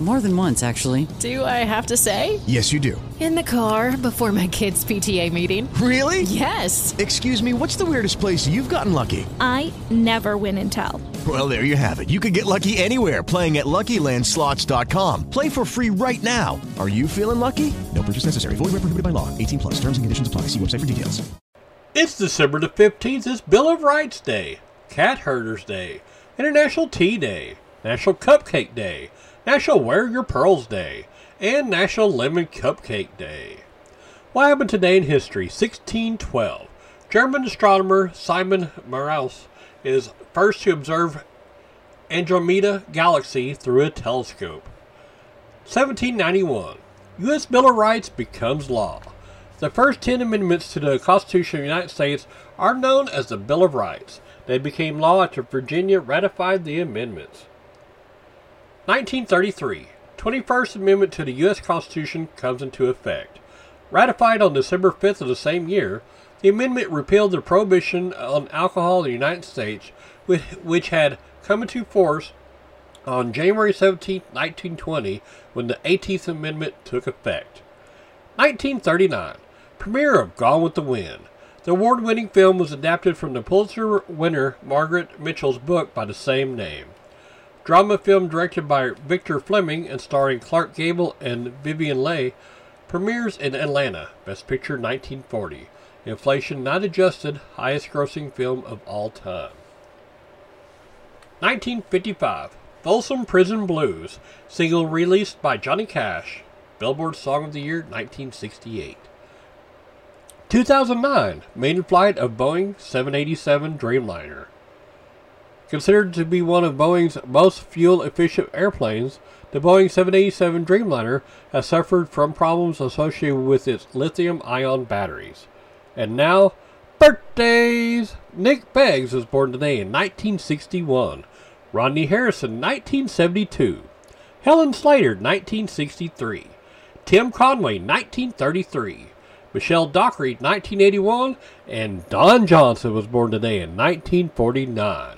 More than once, actually. Do I have to say? Yes, you do. In the car before my kids' PTA meeting. Really? Yes. Excuse me, what's the weirdest place you've gotten lucky? I never win and tell. Well, there you have it. You can get lucky anywhere playing at LuckyLandSlots.com. Play for free right now. Are you feeling lucky? No purchase necessary. Void where prohibited by law. 18 plus. Terms and conditions apply. See website for details. It's December the 15th. It's Bill of Rights Day, Cat Herders Day, International Tea Day, National Cupcake Day, National Wear Your Pearls Day, and National Lemon Cupcake Day. What happened today in history? 1612. German astronomer Simon Marius is first to observe Andromeda Galaxy through a telescope. 1791. U.S. Bill of Rights becomes law. The first 10 amendments to the Constitution of the United States are known as the Bill of Rights. They became law after Virginia ratified the amendments. 1933. 21st Amendment to the U.S. Constitution comes into effect. Ratified on December 5th of the same year, the amendment repealed the prohibition on alcohol in the United States, which had come into force on January 17, 1920, when the 18th Amendment took effect. 1939. Premiere of Gone with the Wind. The award winning film was adapted from the Pulitzer winner Margaret Mitchell's book by the same name drama film directed by Victor Fleming and starring Clark Gable and Vivien Leigh, premieres in Atlanta, Best Picture 1940. Inflation not adjusted, highest grossing film of all time. 1955, Folsom Prison Blues, single released by Johnny Cash, Billboard Song of the Year 1968. 2009, maiden flight of Boeing 787 Dreamliner. Considered to be one of Boeing's most fuel efficient airplanes, the Boeing 787 Dreamliner has suffered from problems associated with its lithium ion batteries. And now, birthdays! Nick Beggs was born today in 1961. Rodney Harrison, 1972. Helen Slater, 1963. Tim Conway, 1933. Michelle Dockery, 1981. And Don Johnson was born today in 1949.